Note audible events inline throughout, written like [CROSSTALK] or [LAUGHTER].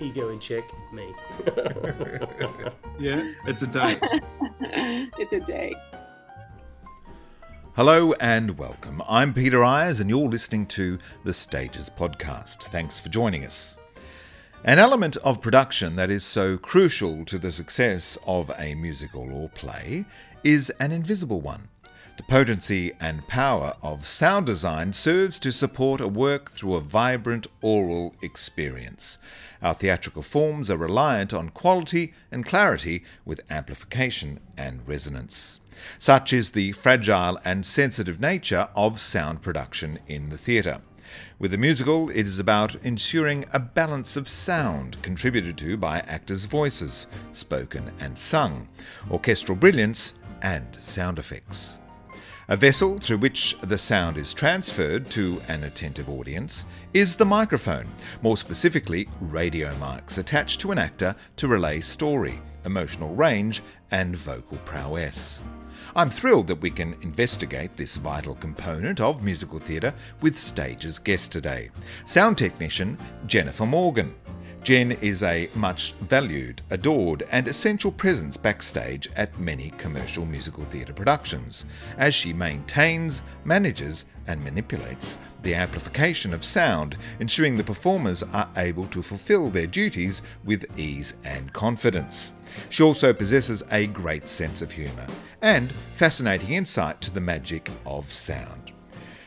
Ego in check, me. [LAUGHS] yeah, it's a date. [LAUGHS] it's a date. Hello and welcome. I'm Peter Ayres, and you're listening to the Stages podcast. Thanks for joining us. An element of production that is so crucial to the success of a musical or play is an invisible one. The potency and power of sound design serves to support a work through a vibrant oral experience. Our theatrical forms are reliant on quality and clarity with amplification and resonance. Such is the fragile and sensitive nature of sound production in the theatre. With the musical, it is about ensuring a balance of sound contributed to by actors' voices, spoken and sung, orchestral brilliance, and sound effects. A vessel through which the sound is transferred to an attentive audience is the microphone, more specifically, radio mics attached to an actor to relay story, emotional range, and vocal prowess. I'm thrilled that we can investigate this vital component of musical theatre with Stage's guest today, sound technician Jennifer Morgan. Jen is a much valued, adored, and essential presence backstage at many commercial musical theatre productions, as she maintains, manages, and manipulates the amplification of sound, ensuring the performers are able to fulfill their duties with ease and confidence. She also possesses a great sense of humour and fascinating insight to the magic of sound.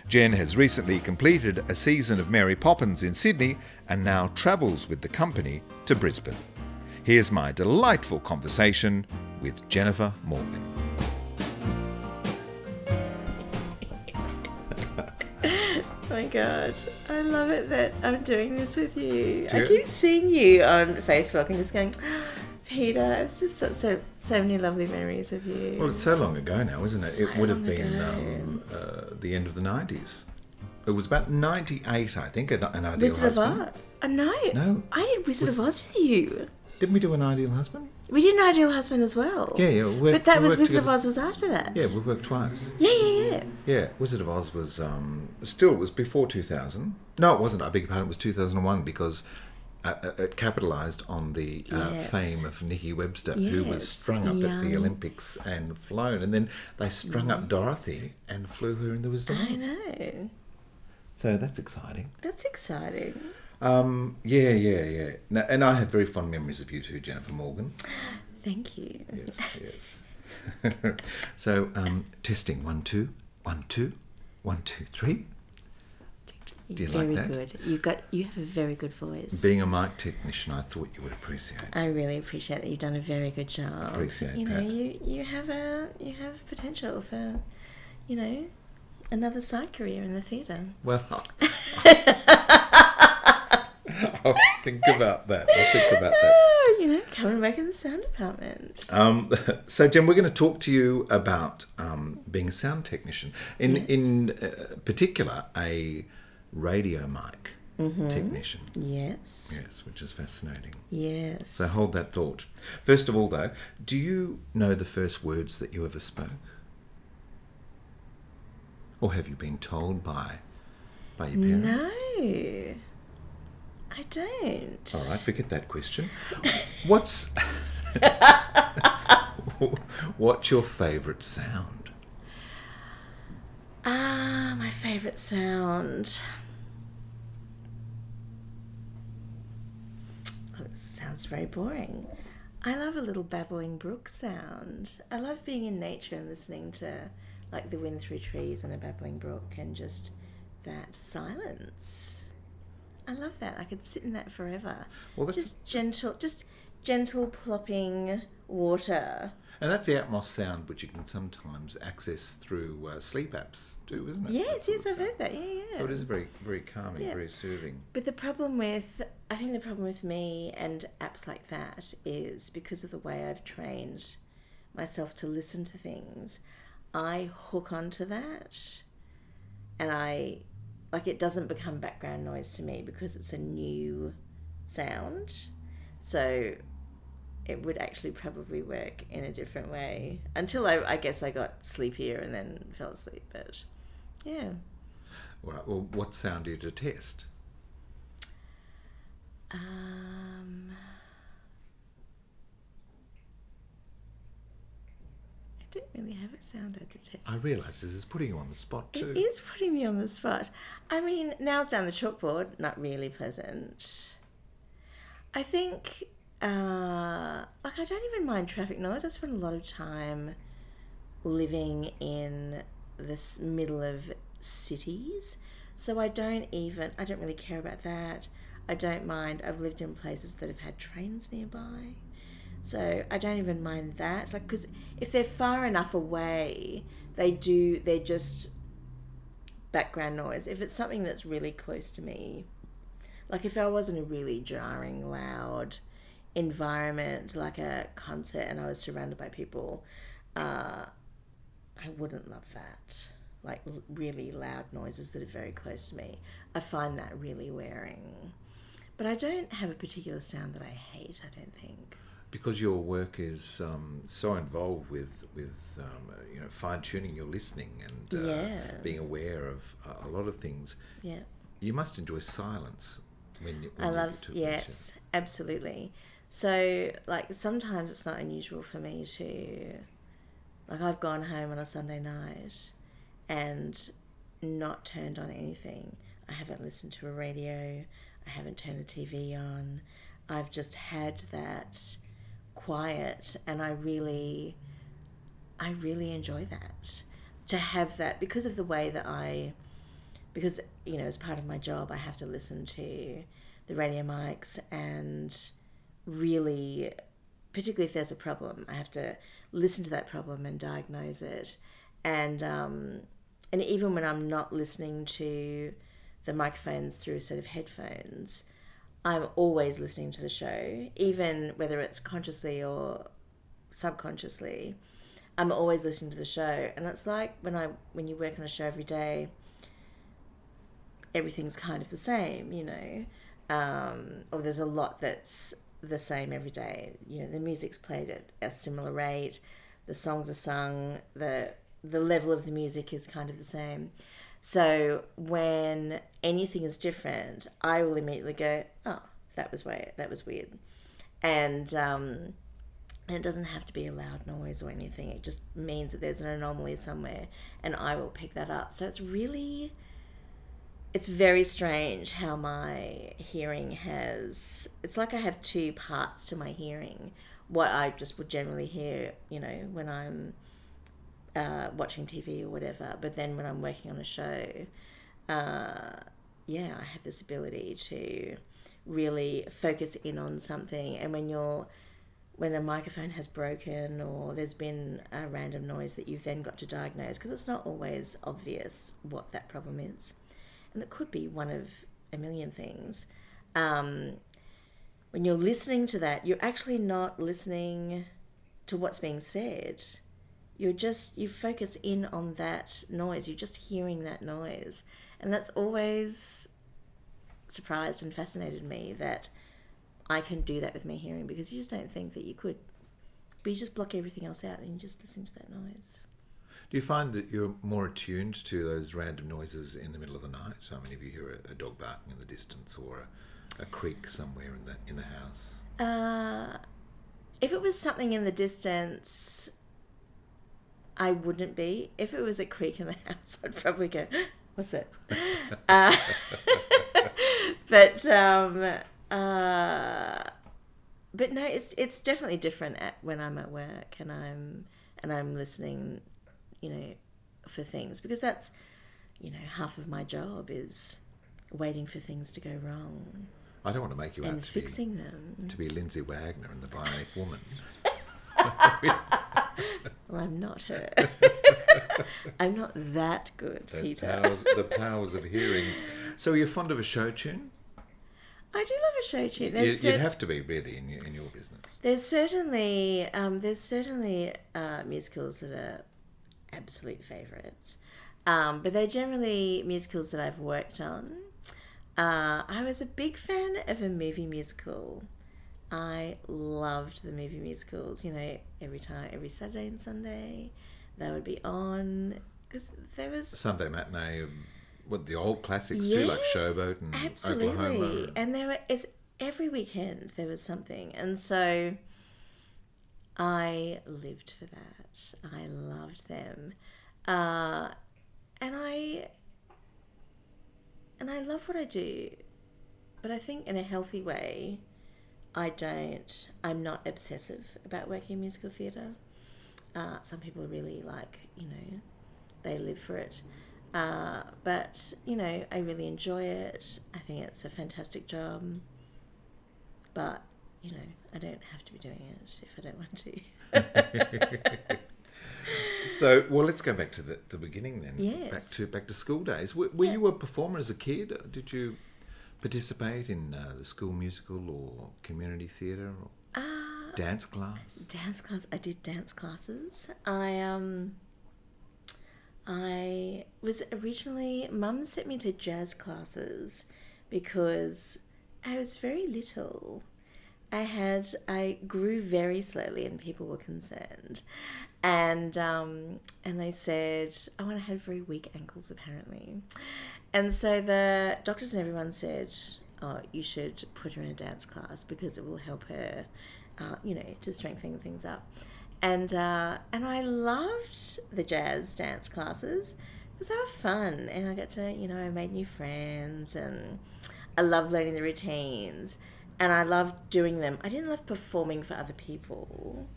Jen has recently completed a season of Mary Poppins in Sydney and now travels with the company to Brisbane. Here's my delightful conversation with Jennifer Morgan. [LAUGHS] my god. I love it that I'm doing this with you. I keep seeing you on Facebook and just going, [GASPS] Peter, it's just so, so so many lovely memories of you. Well, it's so long ago now, isn't it? So it would have been um, uh, the end of the 90s. It was about 98, I think, an, an Ideal husband. Wizard of Oz. Uh, no, No. I did Wizard Was- of Oz with you. Didn't we do an Ideal Husband? We did an Ideal Husband as well. Yeah, yeah. we- but that we was Wizard of. Oz was after that. Yeah, we worked twice. yeah, yeah, yeah. Yeah, Wizard of Oz was um, still it was before 2000. No, it wasn't. I beg your pardon. It was 2001 because uh, uh, it capitalised on the uh, Yes. fame of Nikki Webster, who was strung up at the. Olympics and flown, and then they strung up Dorothy and flew her in the Wizard of I Oz. know. So that's exciting. That's exciting. Um, yeah, yeah, yeah. Now, and I have very fond memories of you too, Jennifer Morgan. [GASPS] Thank you. Yes, yes. [LAUGHS] so, um, testing one, two, one, two, one, two, three. Do you very like that? good. You got you have a very good voice. Being a mic technician, I thought you would appreciate. I really appreciate that you've done a very good job. Appreciate you know, that. you you have a you have potential for, you know, another side career in the theatre. Well, [LAUGHS] [LAUGHS] I'll think about that. I'll think about that. You know, coming back in the sound department. Um, [LAUGHS] so, Jen, we're going to talk to you about um, being a sound technician, in Yes. in uh, particular a radio mic Mhm. technician. Yes. Yes, which is fascinating. Yes. So hold that thought. First of all, though, do you know the first words that you ever spoke? Or have you been told by by your parents? No, I don't. All right, forget that question. What's [LAUGHS] what's your favourite sound? Ah, my favourite sound. Oh, it sounds very boring. I love a little babbling brook sound. I love being in nature and listening to like the wind through trees and a babbling brook and just that silence. I love that. I could sit in that forever. Well, that's- just gentle, just gentle plopping water. And that's the Atmos sound, which you can sometimes access through uh, sleep apps too, isn't it? Yes, yes, I've heard that. Yeah, yeah. So it is very, very calming, Yeah. very soothing. But the problem with, I think the problem with me and apps like that is because of the way I've trained myself to listen to things, I hook onto that and I, like, it doesn't become background noise to me because it's a new sound. So it would actually probably work in a different way until I, I guess I got sleepier and then fell asleep. But yeah. All right. Well, what sound do you detest? Um, don't really have a sound I detect. I realise this is putting you on the spot too. It is putting me on the spot. I mean, nails down the chalkboard, not really pleasant. I think, uh, like, I don't even mind traffic noise. I spend a lot of time living in this middle of cities, so I don't even, I don't really care about that. I don't mind. I've lived in places that have had trains nearby. So I don't even mind that. Like, because if they're far enough away, they do, they're just background noise. If it's something that's really close to me, like if I was in a really jarring, loud environment, like a concert, and I was surrounded by people, uh, I wouldn't love that. Like really loud noises that are very close to me. I find that really wearing. But I don't have a particular sound that I hate, I don't think. Because your work is um, so involved with with um, uh, you know fine tuning your listening and uh, Yeah. being aware of a, lot of things. Yeah. You must enjoy silence when you. When I love yes, absolutely. So like sometimes it's not unusual for me to like I've gone home on a Sunday night and not turned on anything. I haven't listened to a radio. I haven't turned the TV on. I've just had that quiet and I really I really enjoy that. To have that because of the way that I because you know as part of my job I have to listen to the radio mics and really particularly if there's a problem I have to listen to that problem and diagnose it and um, and even when I'm not listening to the microphones through a set of headphones I'm always listening to the show even whether it's consciously or subconsciously I'm always listening to the show and it's like when I when you work on a show every day everything's kind of the same, you know, um, or there's a lot that's the same every day. You know, the music's played at a similar rate, the songs are sung, the the level of the music is kind of the same. So when anything is different, I will immediately go, "Oh, that was way that was weird," and um, and it doesn't have to be a loud noise or anything. It just means that there's an anomaly somewhere, and I will pick that up. So it's really it's very strange how my hearing has it's like i have two parts to my hearing what i just would generally hear you know when i'm uh, watching tv or whatever but then when i'm working on a show uh, yeah i have this ability to really focus in on something and when you're when a microphone has broken or there's been a random noise that you've then got to diagnose because it's not always obvious what that problem is and it could be one of a million things. Um, when you're listening to that, you're actually not listening to what's being said. You're just, you focus in on that noise. You're just hearing that noise. And that's always surprised and fascinated me that I can do that with my hearing because you just don't think that you could. But you just block everything else out and you just listen to that noise. Do you find that you're more attuned to those random noises in the middle of the night? I mean, if you hear a, a dog barking in the distance or a, a creak somewhere in the in the house. Uh, if it was something in the distance, I wouldn't be. If it was a creak in the [LAUGHS] house, I'd probably go, [GASPS] "What's it? [LAUGHS] uh, [LAUGHS] but um, uh, but no, it's it's definitely different at, when I'm at work and I'm and I'm listening, you know, for things because that's you know half of my job is waiting for things to go wrong. I don't want to make you and out to fixing be, them. to be Lindsay Wagner and the Bionic Woman. Well, I'm not her. [LAUGHS] I'm not that good, Those Peter. powers, the powers of hearing. So you're fond of a show tune? I do love a show tune. You, There's you'd cer- have to be really in your, in your business. There's certainly um, there's certainly uh, musicals that are absolute favourites, um, but they're generally musicals that I've worked on. Uh, I was a big fan of a movie musical. I loved the movie musicals. You know, every time, every Saturday and Sunday, they would be on because there was Sunday matinee of what the old classics too, like Showboat and absolutely. Oklahoma. And there were is every weekend there was something, and so I lived for that. I loved them, uh, and I and I love what I do, but I think in a healthy way. I don't. I'm not obsessive about working in musical theatre. Uh, some people really like, you know, they live for it. Uh, but, you know, I really enjoy it. I think it's a fantastic job. But, you know, I don't have to be doing it if I don't want to. [LAUGHS] So, well, let's go back to the, the beginning then. Back to back to school days. Were, were you a performer as a kid? Did you participate in uh, the school musical or community theatre or Uh, dance class? dance class. I did dance classes. I um. I was originally mum sent me to jazz classes because I was very little. I had I grew very slowly and people were concerned, and um, and they said oh and I had very weak ankles apparently, and so the doctors and everyone said oh you should put her in a dance class because it will help her, uh, you know to strengthen things up, and uh, and I loved the jazz dance classes because they were fun and I got to you know I made new friends and I loved learning the routines and I loved doing them. I didn't love performing for other people,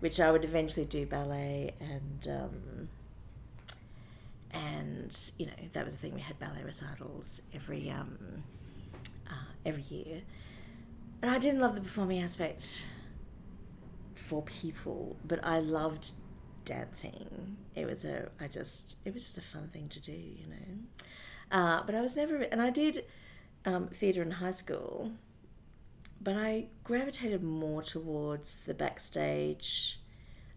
which I would eventually do ballet and um, and you know that was the thing. We had ballet recitals every um, uh, every year, and I didn't love the performing aspect for people, but I loved dancing. It was a I just it was just a fun thing to do, you know. Uh, but I was never and I did um, theatre in high school but I gravitated more towards the backstage.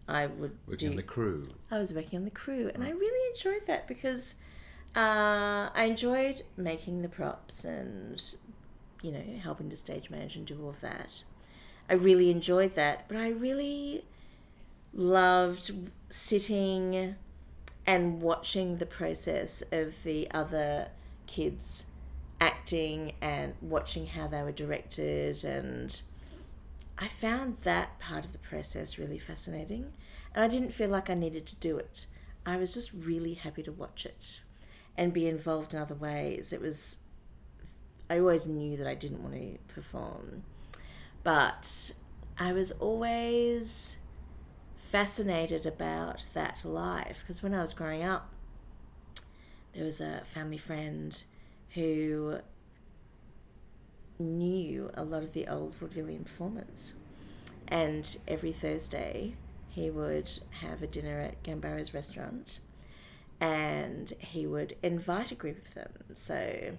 I would Working do, on the crew. I was working on the crew, and I really enjoyed that because uh, I enjoyed making the props and you know helping to stage manage and do all of that. I really enjoyed that, but I really loved sitting and watching the process of the other kids acting and watching how they were directed and I found that part of the process really fascinating and I didn't feel like I needed to do it. I was just really happy to watch it and be involved in other ways. It was I always knew that I didn't want to perform. But I was always fascinated about that life because when I was growing up there was a family friend who knew a lot of the old vaudevillian performers. And every Thursday, he would have a dinner at Gambaro's restaurant and he would invite a group of them. So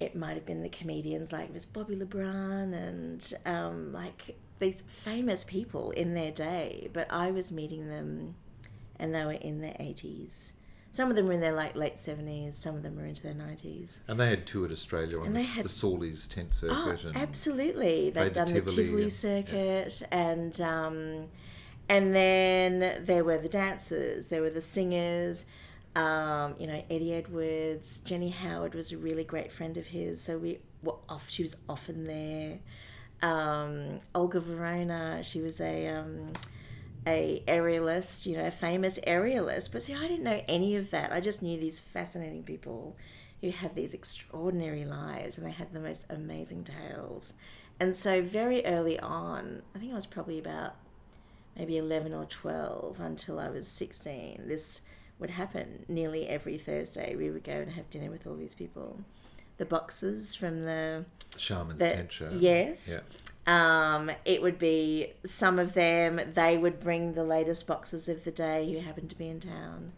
it might have been the comedians like it was Bobby Le Brun and um, like these famous people in their day, but I was meeting them and they were in their 80s. Some of them were in their like late 70s, some of them were into their 90s. And they had toured Australia on the, had- the Sorlie's tent circuit. Oh, and absolutely. They've done the Tivoli Tivoli and- circuit and um, And then there were the dancers, there were the singers. Um, you know, Eddie Edwards, Jenny Howard was a really great friend of his, so we were off. She was often there. Um, Olga Verona, she was a um, a aerialist, you know, a famous aerialist. But see, I didn't know any of that. I just knew these fascinating people who had these extraordinary lives and they had the most amazing tales. And so, very early on, I think I was probably about maybe 11 or 12 until I was 16, this would happen nearly every Thursday. We would go and have dinner with all these people. The boxes from the Sharman's the- Tent Show. Yes. Yeah. Um, it would be some of them, they would bring the latest boxes of the day who happened to be in town.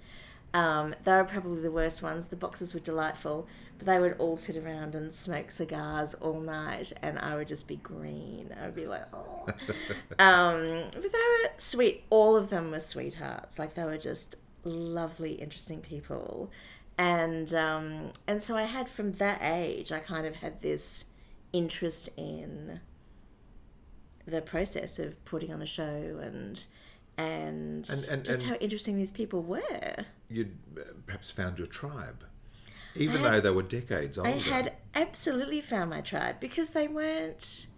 Um, they were probably the worst ones. The boxes were delightful, but they would all sit around and smoke cigars all night, and I would just be green. I would be like, oh. [LAUGHS] um, but they were sweet. All of them were sweethearts. Like they were just lovely, interesting people, and um, and so I had from that age, I kind of had this interest in the process of putting on a show and and, And- and- just and- how interesting these people were. You'd uh, perhaps found your tribe, even had- though they were decades older. I had absolutely found my tribe because they weren't,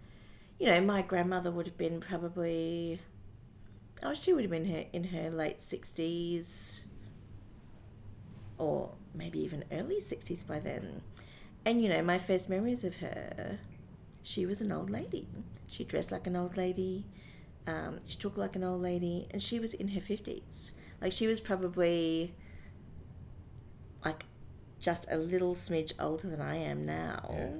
you know, my grandmother would have been probably, oh, she would have been her, in her late 60s or maybe even early 60s by then. And, you know, my first memories of her, she was an old lady. She dressed like an old lady, um, she talked like an old lady, and she was in her 50s. Like, she was probably like just a little smidge older than I am now.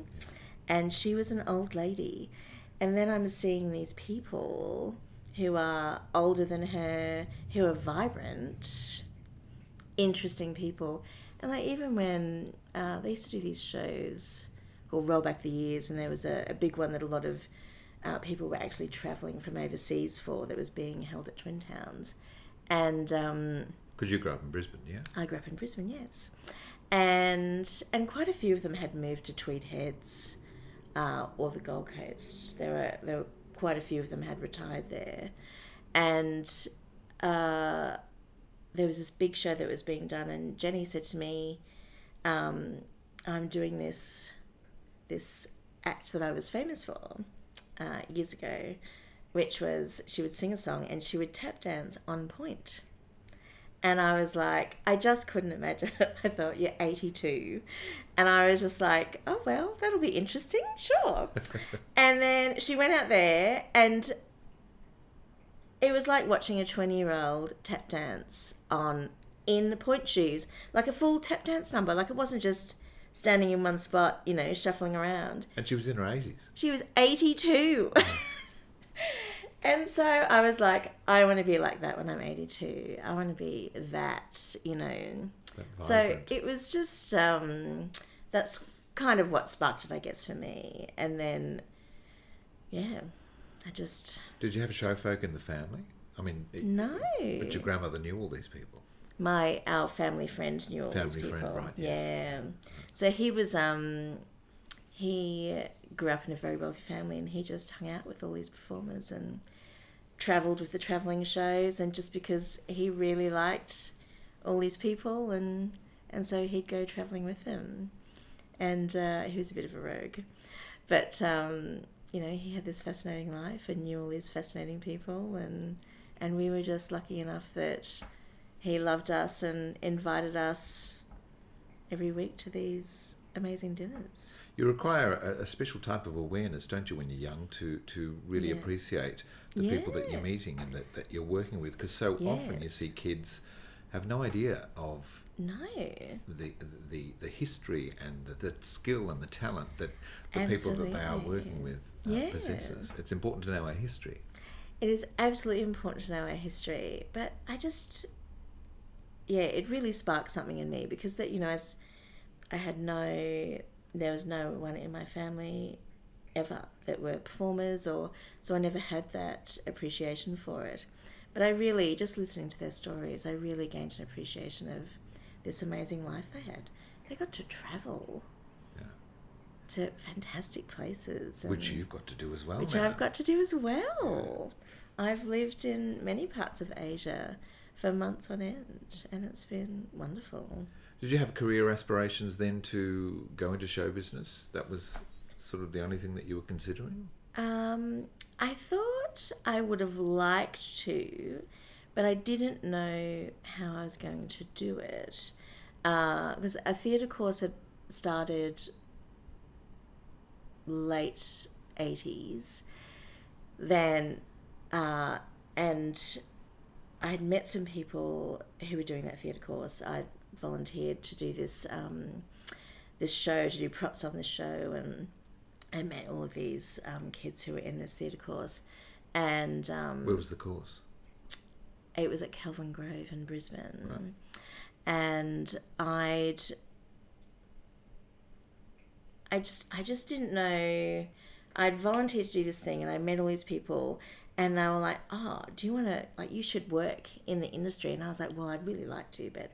And she was an old lady. And then I'm seeing these people who are older than her, who are vibrant, interesting people. And like even when uh, they used to do these shows called Roll Back the Years, and there was a, a big one that a lot of uh, people were actually travelling from overseas for that was being held at Twin Towns. And um, Because you grew up in Brisbane, yeah? I grew up in Brisbane, yes, and and quite a few of them had moved to Tweed Heads uh, or the Gold Coast. There were there were quite a few of them had retired there, and uh, there was this big show that was being done, and Jenny said to me, um, "I'm doing this this act that I was famous for uh, years ago." Which was she would sing a song and she would tap dance on point. And I was like, I just couldn't imagine it. [LAUGHS] I thought, you're 82. And I was just like, oh, well, that'll be interesting. Sure. [LAUGHS] and then she went out there and it was like watching a 20 year old tap dance on in point shoes, like a full tap dance number. Like it wasn't just standing in one spot, you know, shuffling around. And she was in her 80s. She was 82. [LAUGHS] and so I was like, I want to be like that when I'm 82. I want to be that, you know. So it was just, um, that's kind of what sparked it, I guess, for me. And then, yeah, I just, Did you have show folk in the family? I mean, it- No. But your grandmother knew all these people. My, our family friend knew all these Family people. friend, right, Yeah. So he was, um, he grew up in a very wealthy family and he just hung out with all these performers and traveled with the traveling shows and just because he really liked all these people and and so he'd go traveling with them and uh, he was a bit of a rogue but um, you know he had this fascinating life and knew all these fascinating people and and we were just lucky enough that he loved us and invited us every week to these amazing dinners You require a, a special type of awareness, don't you, when you're young, to, to really Yeah. appreciate the people that you're meeting and that, that you're working with. Because so often you see kids have no idea of no the the, the history and the, the skill and the talent that the people that they are working with uh, Yeah. possesses. It's important to know our history. It is absolutely important to know our history, but I just, yeah, it really sparked something in me because that you know, as I had no, there was no one in my family ever that were performers, or so I never had that appreciation for it. But I really, just listening to their stories, I really gained an appreciation of this amazing life they had. They got to travel to fantastic places, Which you've got to do as well which now. I've got to do as well. I've lived in many parts of Asia for months on end, and it's been wonderful. Did you have career aspirations then to go into show business? That was sort of the only thing that you were considering? Um, I thought I would have liked to, but I didn't know how I was going to do it. Because a theatre course had started late 80s, then, uh, and I had met some people who were doing that theatre course. I volunteered to do this um, this show, to do props on this show, and I met all of these um, kids who were in this theatre course. And um, Where was the course? It was at Kelvin Grove in Brisbane, right. and I'd I just I just didn't know. I'd volunteered to do this thing, and I met all these people, and they were like, "Oh, do you want to like you should work in the industry?" And I was like, "Well, I'd really like to, but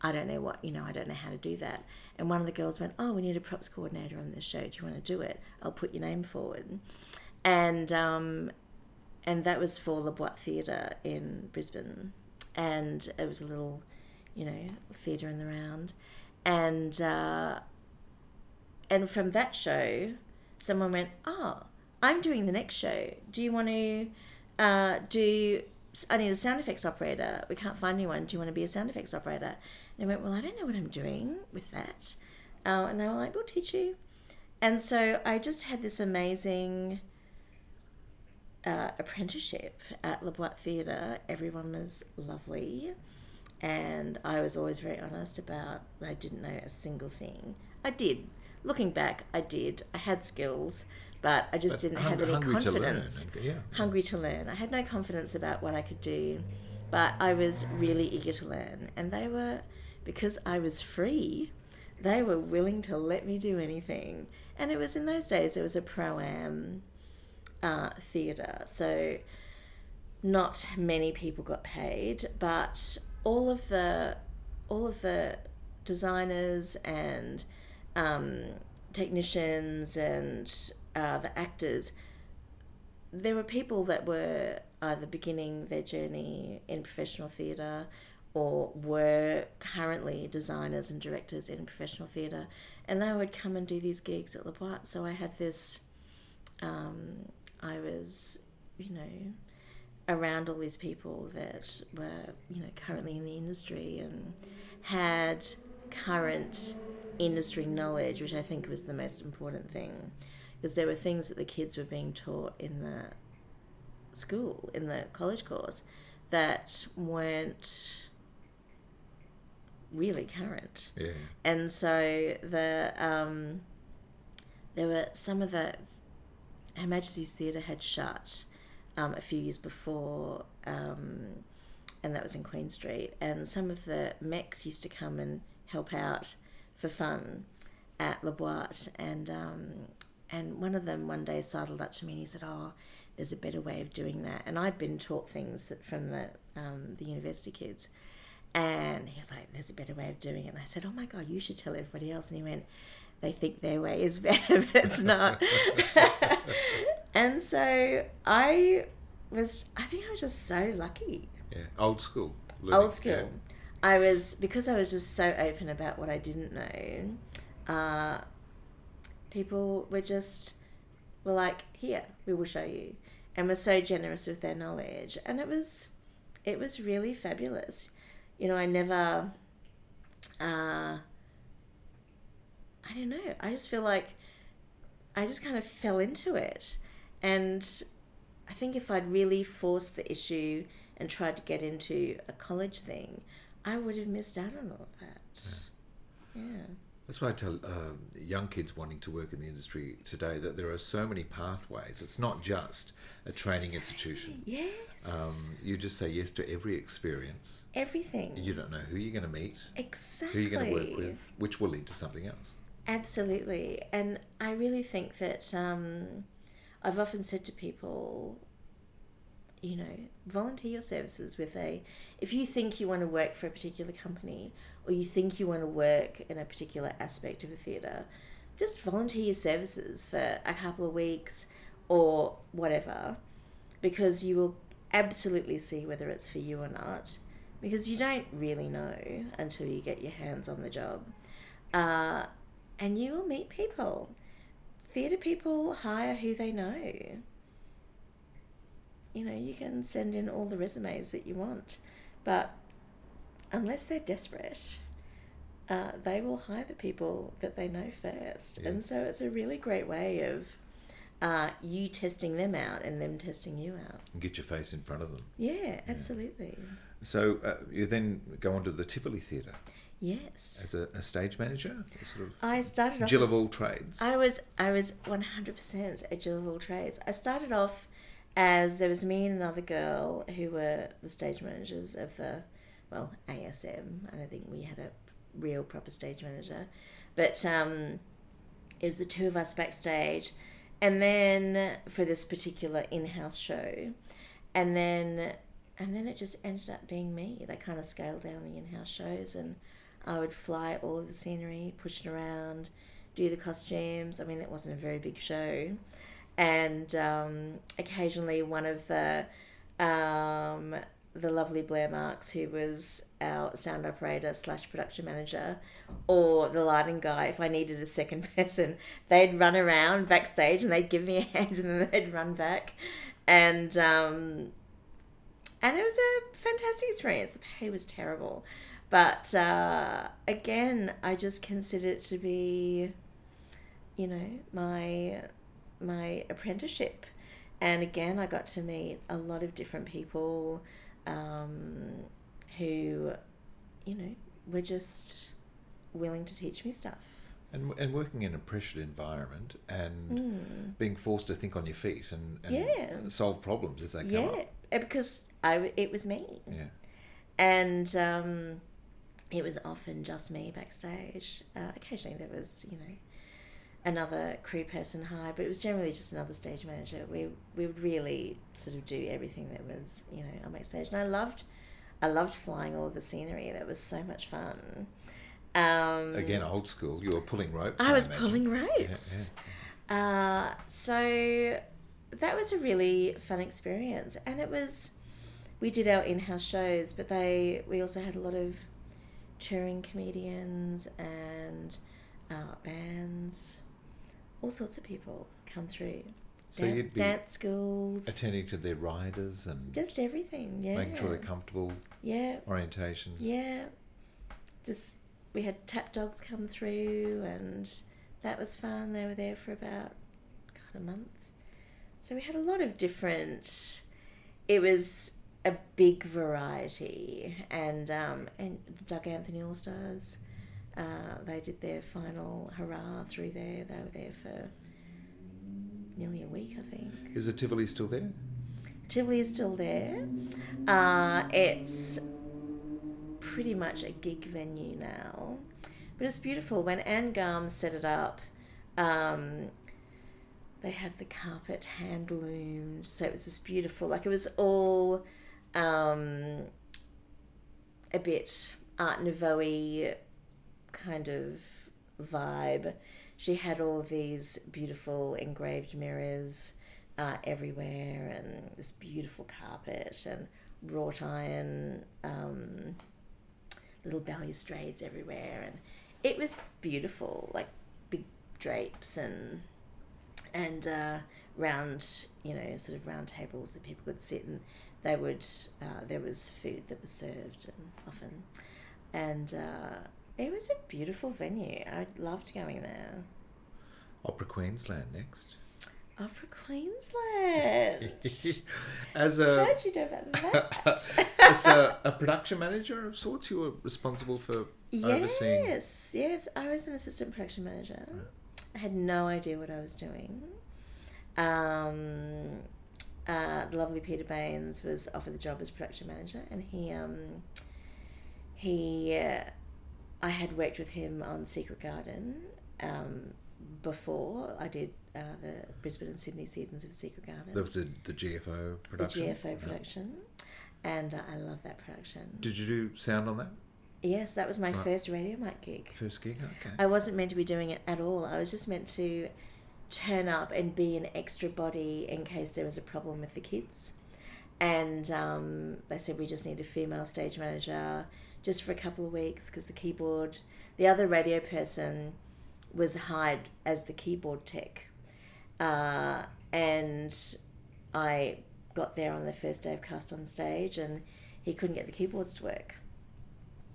I don't know what you know. I don't know how to do that." And one of the girls went, "Oh, we need a props coordinator on this show. Do you want to do it? I'll put your name forward." And um, and that was for La Boîte Theatre in Brisbane, and it was a little, you know, theatre in the round, and uh, and from that show, someone went, "Oh, I'm doing the next show. Do you want to uh, do? I need a sound effects operator. We can't find anyone. Do you want to be a sound effects operator?" And I went, "Well, I don't know what I'm doing with that." Uh, and they were like, "We'll teach you." And so I just had this amazing uh, apprenticeship at La Boîte Theatre. Everyone was lovely, and I was always very honest about I didn't know a single thing. I did. Looking back, I did. I had skills, but I just But didn't hung- have any hungry to learn confidence. yeah. Hungry to learn. I had no confidence about what I could do, but I was really eager to learn, and they were because I was free. They were willing to let me do anything, and it was in those days. It was a pro am uh, theatre, so not many people got paid, but all of the all of the designers and um, technicians and uh, the actors, there were people that were either beginning their journey in professional theatre or were currently designers and directors in professional theatre, and they would come and do these gigs at La Boîte. So I had this. Um, I was, you know, around all these people that were, you know, currently in the industry and had current industry knowledge, which I think was the most important thing, because there were things that the kids were being taught in the school, in the college course, that weren't really current. Yeah. And so the um, there were some of the Her Majesty's Theatre had shut um, a few years before, um, and that was in Queen Street. And some of the mechs used to come and help out for fun at La Boîte, and um, and one of them one day sidled up to me and he said, "Oh, there's a better way of doing that." And I'd been taught things that from the um, the university kids, and he was like, "There's a better way of doing it." And I said, "Oh my god, you should tell everybody else." And he went, "They think their way is [LAUGHS] better, but it's not." [LAUGHS] and so I was, I think I was just so lucky. Yeah. Old school. Old school. yeah. I was because I was just so open about what I didn't know. Uh, people were just were like, "Here, we will show you," and were so generous with their knowledge, and it was, it was really fabulous. You know, I never. Uh, I don't know. I just feel like I just kind of fell into it, and I think if I'd really forced the issue and tried to get into a college thing, I would have missed out on all of that. Yeah. That's why I tell um, young kids wanting to work in the industry today that there are so many pathways. It's not just a training institution. Yes. Um, you just say yes to every experience. Everything. You don't know who you're going to meet, Exactly. who you're going to work with, which will lead to something else. Absolutely. And I really think that um, I've often said to people, you know, volunteer your services with a. If you think you want to work for a particular company or you think you want to work in a particular aspect of a theatre, just volunteer your services for a couple of weeks or whatever because you will absolutely see whether it's for you or not because you don't really know until you get your hands on the job. Uh, and you will meet people. Theatre people hire who they know. You know, you can send in all the resumes that you want, but unless they're desperate, uh, they will hire the people that they know first. Yeah. And so it's a really great way of uh, you testing them out and them testing you out. And get your face in front of them. Yeah, absolutely. So uh, you then go on to the Tivoli Theatre Yes. as a, a stage manager, sort of I started off Jill of all trades. I was I was one hundred percent a Jill of all trades. I started off as there was me and another girl who were the stage managers of the well ASM. I don't think we had a real proper stage manager, but um, it was the two of us backstage, and then for this particular in-house show, and then and then it just ended up being me. They kind of scaled down the in-house shows, and I would fly all of the scenery, push it around, do the costumes. I mean, that wasn't a very big show, and um, occasionally one of the um, the lovely Blair Marks, who was our sound operator slash production manager, or the lighting guy, if I needed a second [LAUGHS] person, they'd run around backstage and they'd give me a hand and then they'd run back. And um, and it was a fantastic experience. The pay was terrible. But uh, again, I just consider it to be, you know, my my apprenticeship. And again, I got to meet a lot of different people um, who, you know, were just willing to teach me stuff. And, and working in a pressured environment and Mm. being forced to think on your feet and, and Yeah. solve problems as they come yeah, up. uh, because I it was me. Yeah. and um, it was often just me backstage. Uh, occasionally there was, you know, another crew person hired, but it was generally just another stage manager. We we would really sort of do everything that was, you know, on backstage, and I loved, I loved flying all of the scenery. That was so much fun. Um, Again, old school. You were pulling ropes. I was imagine. pulling Yeah, ropes. Uh, so that was a really fun experience, and it was. We did our in-house shows, but they we also had a lot of touring comedians and uh, bands, all sorts of people come through. So Dan- you'd be dance schools, Attending to their riders and just everything. Yeah, making sure they're comfortable. Yeah. Orientations. Yeah. Just we had tap dogs come through and that was fun. They were there for about God a month. So we had a lot of different it was a big variety and um and Doug Anthony All Stars. Uh, they did their final hurrah through there. They were there for nearly a week, I think. Is the Tivoli still there? Tivoli is still there. Uh, it's pretty much a gig venue now, but it's beautiful. When Anne Garm set it up, um, they had the carpet hand loomed, so it was this beautiful. Like it was all um, a bit Art Nouveau kind of vibe. She had all these beautiful engraved mirrors uh, everywhere and this beautiful carpet and wrought iron um, little balustrades everywhere and it was beautiful like big drapes and and uh, round you know sort of round tables that people could sit and they would uh, there was food that was served and often and uh, it was a beautiful venue I loved going there Opera Queensland next. Opera Queensland [LAUGHS] As a How'd you know about that? [LAUGHS] as a, a production manager of sorts, you were responsible for overseeing. Yes, yes. I was an assistant production manager. I had no idea what I was doing. Um, uh, the lovely Peter Baines was offered the job as production manager, and he um, he uh, I had worked with him on Secret Garden um, before I did uh, the Brisbane and Sydney seasons of Secret Garden. That was the, the GFO production. The GFO Yeah. production, and uh, I love that production. Did you do sound on that? Yes, that was my Right. first radio mic gig. First gig? Okay. I wasn't meant to be doing it at all. I was just meant to turn up and be an extra body in case there was a problem with the kids. and um, they said we just need a female stage manager just for a couple of weeks because the keyboard, the other radio person was hired as the keyboard tech. Uh, and I got there on the first day of cast on stage and he couldn't get the keyboards to work.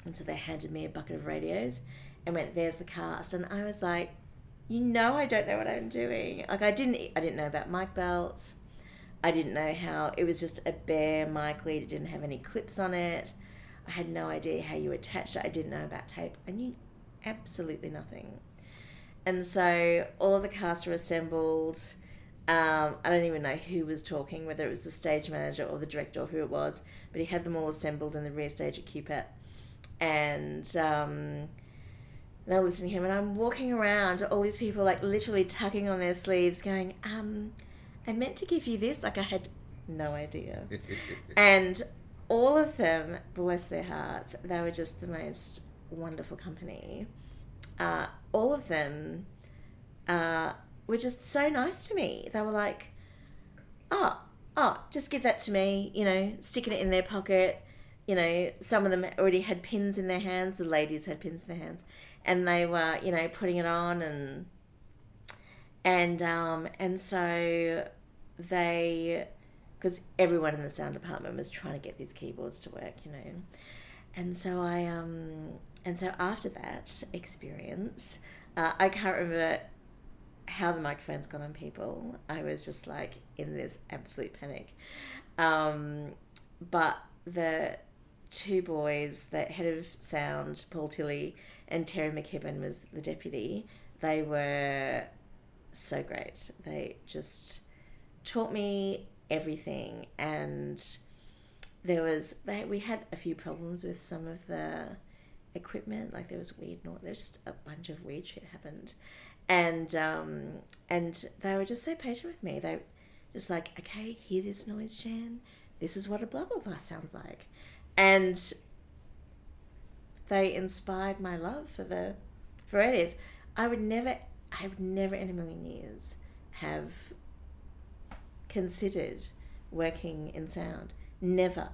And so they handed me a bucket of radios and went, There's the cast. And I was like, You know, I don't know what I'm doing. Like, I didn't, I didn't know about mic belts. I didn't know how, it was just a bare mic lead. It didn't have any clips on it. I had no idea how you attached it. I didn't know about tape. I knew absolutely nothing. And so all the cast were assembled. Um, I don't even know who was talking, whether it was the stage manager or the director or who it was, but he had them all assembled in the rear stage at QPAC. And um, they were listening to him, and I'm walking around, all these people like literally tugging on their sleeves, going, um, I meant to give you this. Like I had no idea. [LAUGHS] and all of them, bless their hearts, they were just the most wonderful company. Uh, all of them uh, were just so nice to me. They were like, oh, oh, just give that to me, you know, sticking it in their pocket. You know, some of them already had pins in their hands. The ladies had pins in their hands, and they were, you know, putting it on and and um, and so they because everyone in the sound department was trying to get these keyboards to work, you know. And so I um and so after that experience, uh, I can't remember how the microphones got on people. I was just like in this absolute panic. Um, but the two boys, the head of sound, Paul Tilley, and Terry McKibben was the deputy. They were so great. They just taught me everything. And there was they, we had a few problems with some of the equipment like there was weird noise there's just a bunch of weird shit happened. And um and they were just so patient with me. They just like okay hear this noise jan. This is what a blah blah blah sounds like. And they inspired my love for the for it is. I would never i would never in a million years have considered working in sound. Never.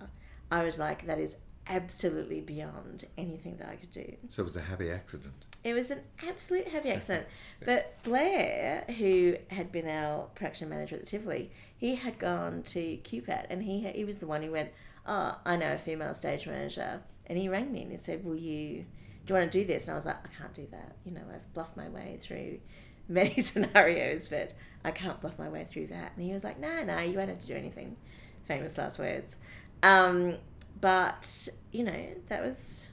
I was like, that is absolutely beyond anything that I could do. So it was a happy accident. It was an absolute happy accident. but Blair, who had been our production manager at the Tivoli, he had gone to QPAC and he he was the one who went, oh, I know a female stage manager. And he rang me and he said, will you, do you want to do this? And I was like, I can't do that. You know, I've bluffed my way through many [LAUGHS] scenarios, but I can't bluff my way through that. And he was like, no, no, you won't have to do anything. Famous last words. Um, but, you know, that was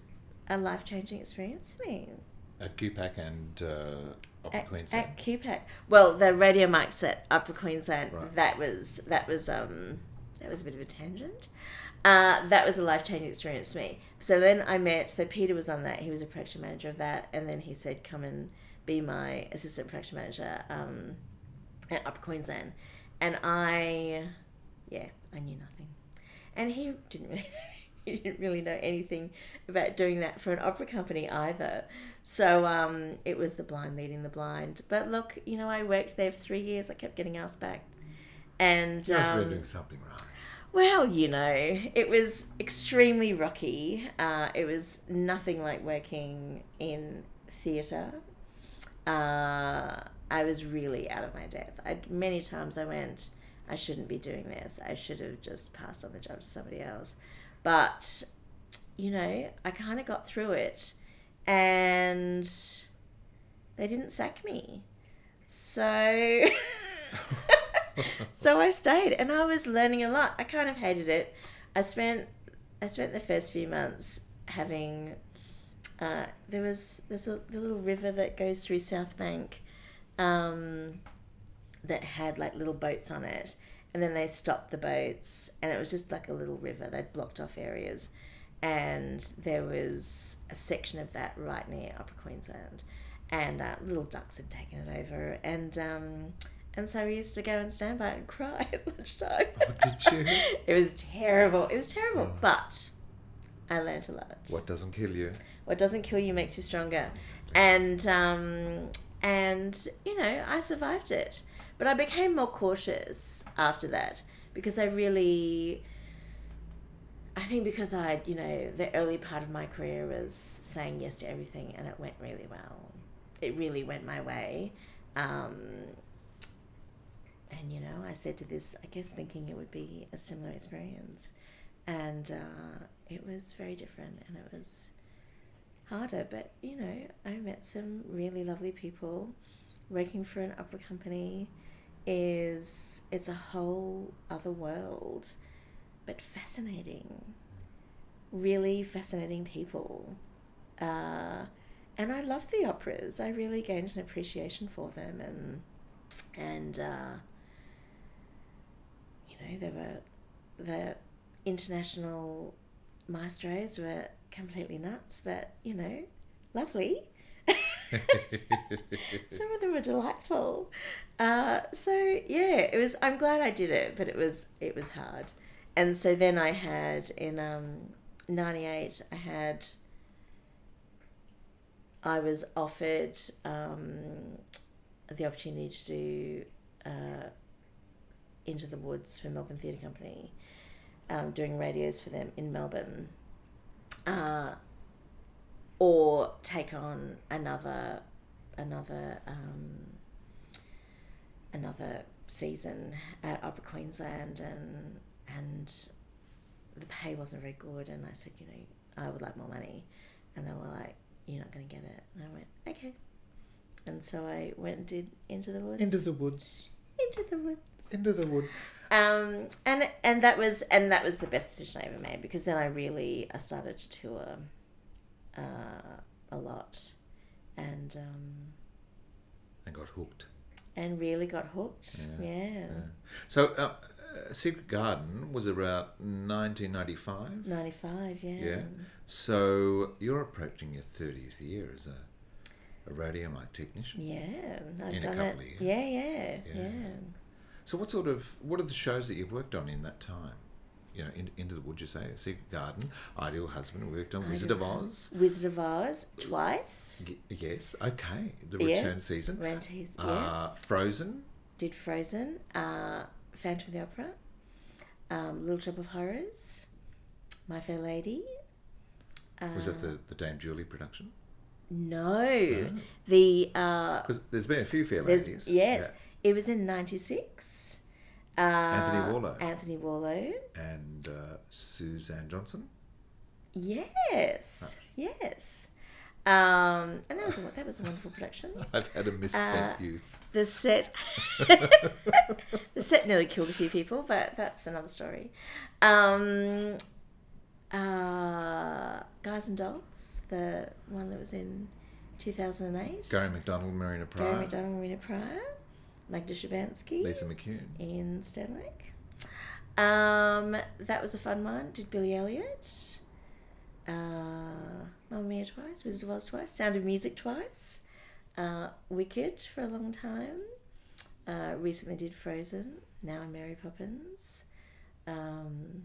a life changing experience for me. At QPAC and uh, Upper at, Queensland? At QPAC. Well, the radio mics at Opera Queensland, Right. that was, that was, um, that was a bit of a tangent. Uh, that was a life changing experience for me. So then I met, so Peter was on that, he was a production manager of that, and then he said, come and be my assistant production manager um, at Opera Queensland. And I, yeah, I knew nothing. And he didn't really [LAUGHS] know. He didn't really know anything about doing that for an opera company either. So um, it was the blind leading the blind. But look, you know, I worked there for three years. I kept getting asked back. And You um, been doing something right. well, you know, it was extremely rocky. Uh, it was nothing like working in theatre. Uh, I was really out of my depth. I many times I went, I shouldn't be doing this. I should have just passed on the job to somebody else. But you know, I kind of got through it, and they didn't sack me. So [LAUGHS] so I stayed and I was learning a lot. I kind of hated it. I spent I spent the first few months having uh, there was there's a the little river that goes through South Bank um, that had like little boats on it and then they stopped the boats and it was just like a little river they'd blocked off areas and there was a section of that right near Opera Queensland and uh, little ducks had taken it over and um, and so we used to go and stand by and cry [LAUGHS] at lunchtime. Oh, did you? [LAUGHS] it was terrible. It was terrible, but I learned a lot. What doesn't kill you? What doesn't kill you makes you stronger. And um, and you know, I survived it. But I became more cautious after that because I really I think because I, you know, the early part of my career was saying yes to everything, and it went really well. It really went my way. Um, and you know, I said to this, I guess thinking it would be a similar experience, and uh, it was very different, and it was harder. But you know, I met some really lovely people. Working for an opera company is it's a whole other world, but fascinating. Really fascinating people. Uh, and I love the operas. I really gained an appreciation for them, and and uh, you know they were the international maestros were completely nuts, but you know, lovely. [LAUGHS] Some of them were delightful. Uh, so yeah, it was. I'm glad I did it, but it was it was hard. And so then I had in um, '98, I had. I was offered um, the opportunity to do uh, Into the Woods for Melbourne Theatre Company, um, doing radios for them in Melbourne. Uh, or take on another another um, another season at Opera Queensland and and the pay wasn't very good and I said you know I would like more money. And they were like you're not going to get it. And I went okay. And so I went and did Into the Woods. Into the Woods. Into the Woods. Into the Woods um, and and that was and that was the best decision I ever made because then I really I started to tour uh, a lot, and um, and got hooked. And really got hooked. Yeah. yeah. yeah. So, uh, Secret Garden was around 1995. 95, yeah. Yeah. So you're approaching your 30th year as a, a radio mic technician. Yeah, I've done it. Yeah, yeah, yeah, yeah. So what sort of what are the shows that you've worked on in that time? you know, in, into the wood, you say, secret garden, ideal husband, worked on Wizard of Oz. Wizard of Oz twice. G- yes, okay. The yeah. return season. Return season. Uh, yeah. Frozen. Did Frozen. Uh, Phantom of the Opera. Um, Little Shop of Horrors. My Fair Lady. Uh, Was that the, the Dame Julie production? No. Oh. The. Because uh, there's been a few Fair Ladies. Yes. Yeah. It was in 96. Uh, Anthony Warlow. Anthony Warlow. And uh, Suzanne Johnson. Yes, yes. Um, and that was a, that was a wonderful production. [LAUGHS] I've had a misspent uh, youth. The set, [LAUGHS] the set nearly killed a few people, but that's another story. Um, uh, Guys and Dolls, the one that was in two thousand and eight. Garry McDonald, Marina Prior. Garry McDonald, Marina Prior. Magda Szubanski. Lisa McCune. Ian Stenlake. Um, that was a fun one. Did Billy Elliot. Uh, Mamma Mia twice. Wizard of Oz twice. Sound of Music twice. Uh, Wicked for a long time. Uh, recently did Frozen. Now I'm Mary Poppins. Um,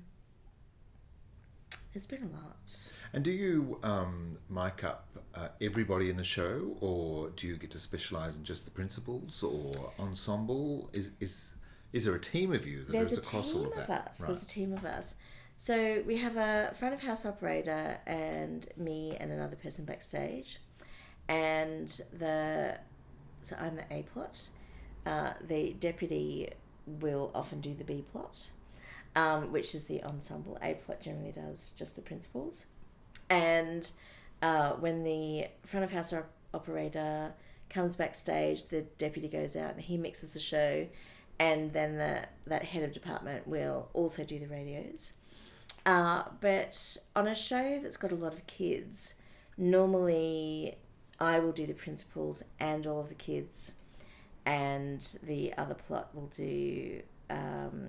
there's been a lot. And do you um, mic up uh, everybody in the show, or do you get to specialise in just the principals or ensemble? Is is is there a team of you that There's goes across all of that? Us. Right. There's a team of us. So we have a front of house operator and me and another person backstage, and the so I'm the A plot. Uh, the deputy will often do the B plot, um, which is the ensemble. A plot generally does just the principals. And uh, when the front of house op- operator comes backstage, the deputy goes out and he mixes the show, and then the that head of department will also do the radios. Uh, but on a show that's got a lot of kids, normally I will do the principals and all of the kids, and the other plot will do um,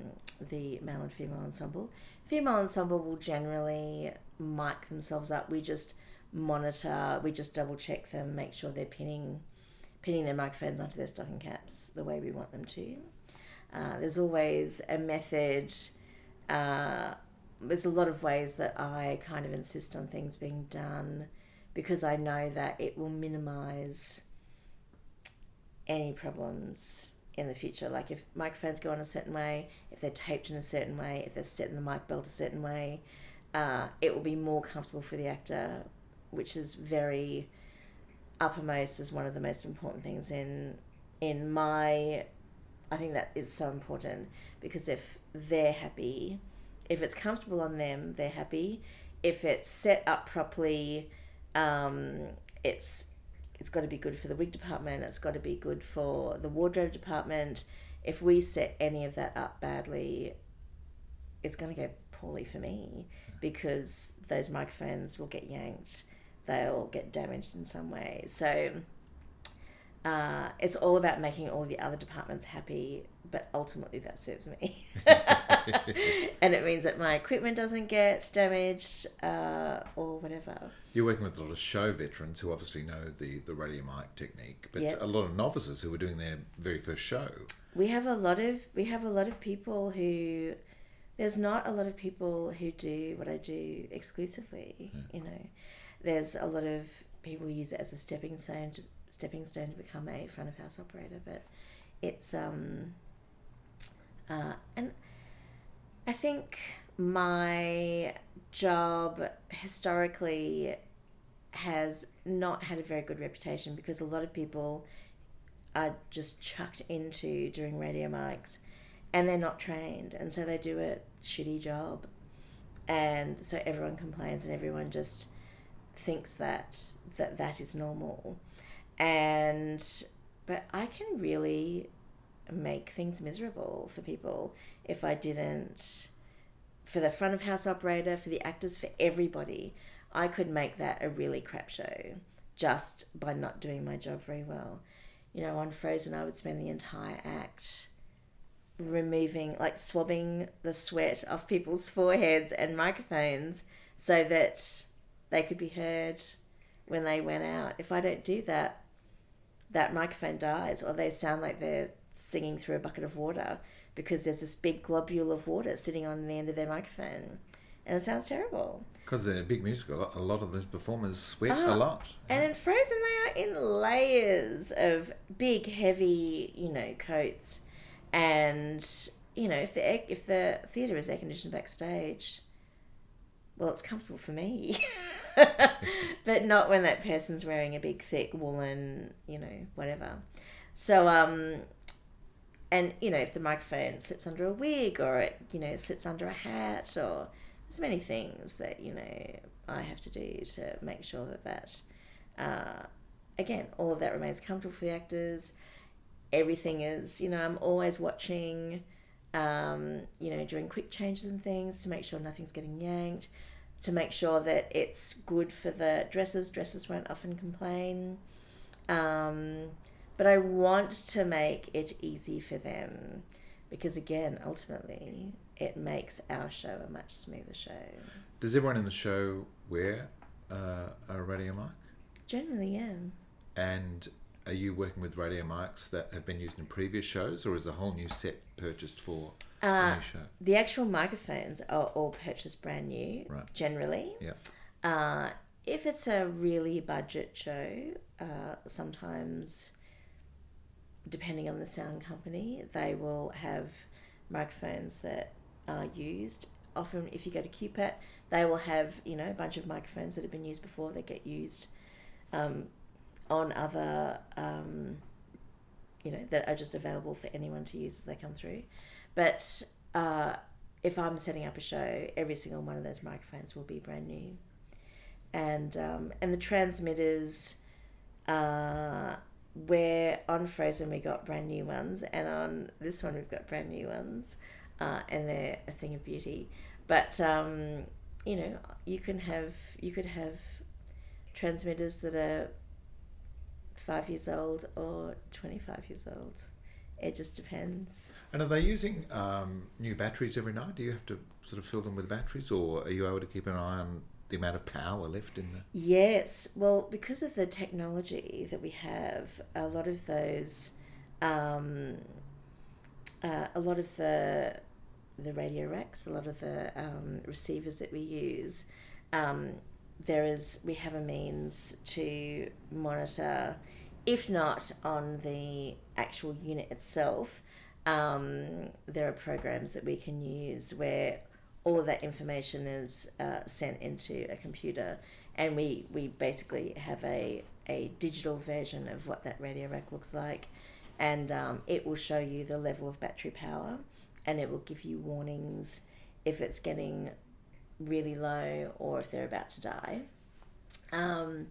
the male and female ensemble. Female ensemble will generally mic themselves up. We just monitor, we just double check them, make sure they're pinning pinning their microphones onto their stocking caps the way we want them to. Uh, there's always a method. Uh, there's a lot of ways that I kind of insist on things being done because I know that it will minimize any problems in the future. Like if microphones go on a certain way, if they're taped in a certain way, if they're set in the mic belt a certain way, uh, it will be more comfortable for the actor, which is very uppermost as one of the most important things in in my I think that is so important because if they're happy, if it's comfortable on them, they're happy. If it's set up properly, um, it's it's got to be good for the wig department. It's got to be good for the wardrobe department. If we set any of that up badly, it's going to go poorly for me because those microphones will get yanked. They'll get damaged in some way. So uh, it's all about making all the other departments happy, but ultimately that serves me. [LAUGHS] and it means that my equipment doesn't get damaged uh, or whatever. You're working with a lot of show veterans who obviously know the, the radio mic technique, but Yep. a lot of novices who are doing their very first show. We have a lot of we have a lot of people who there's not a lot of people who do what I do exclusively. You know, there's a lot of people who use it as a stepping stone to stepping stone to become a front of house operator, but it's um uh, and I think my job historically has not had a very good reputation because a lot of people are just chucked into doing radio mics and they're not trained and so they do a shitty job. And so everyone complains and everyone just thinks that that that is normal and but I can really make things miserable for people if I didn't for the front of house operator for the actors for everybody I could make that a really crap show just by not doing my job very well. You know on Frozen I would spend the entire act removing like swabbing the sweat off people's foreheads and microphones so that they could be heard when they went out. If I don't do that that microphone dies or they sound like they're singing through a bucket of water because there's this big globule of water sitting on the end of their microphone and it sounds terrible Because in a big musical, a lot of those performers sweat Ah, a lot. and in Frozen, they are in layers of big, heavy, you know, coats. And you know, if the if the theater is air conditioned backstage, well, it's comfortable for me, [LAUGHS] [LAUGHS] but not when that person's wearing a big, thick woolen, you know, whatever. So, um, and you know, if the microphone slips under a wig or it, you know, slips under a hat or there's many things that you know I have to do to make sure that that uh, again all of that remains comfortable for the actors. Everything is you know I'm always watching um, you know doing quick changes and things to make sure nothing's getting yanked, to make sure that it's good for the dressers. Dressers won't often complain. Um, but I want to make it easy for them because again ultimately it makes our show a much smoother show Does everyone in the show wear uh, a radio mic? generally yeah And are you working with radio mics that have been used in previous shows, or is a whole new set purchased for uh, the actual microphones are all purchased brand new Right. generally Yeah. uh, if it's a really budget show uh, sometimes depending on the sound company they will have microphones that are used often if you go to QPAC they will have you know a bunch of microphones that have been used before that get used um, on other um, you know that are just available for anyone to use as they come through but uh, if I'm setting up a show every single one of those microphones will be brand new and um, and the transmitters uh, where on Frozen we got brand new ones, and on this one we've got brand new ones, uh, and they're a thing of beauty. But um, you know, you can have you could have transmitters that are five years old or twenty five years old. It just depends. And are they using um, new batteries every night? Do you have to sort of fill them with batteries, or are you able to keep an eye on the amount of power left in the? Yes, well, because of the technology that we have, a lot of those, um, uh, a lot of the the radio racks, a lot of the um, receivers that we use, um, there is we have a means to monitor, if not on the actual unit itself, um, there are programs that we can use where all of that information is uh, sent into a computer, and we we basically have a a digital version of what that radio rack looks like, and um, it will show you the level of battery power, and it will give you warnings if it's getting really low or if they're about to die. Um,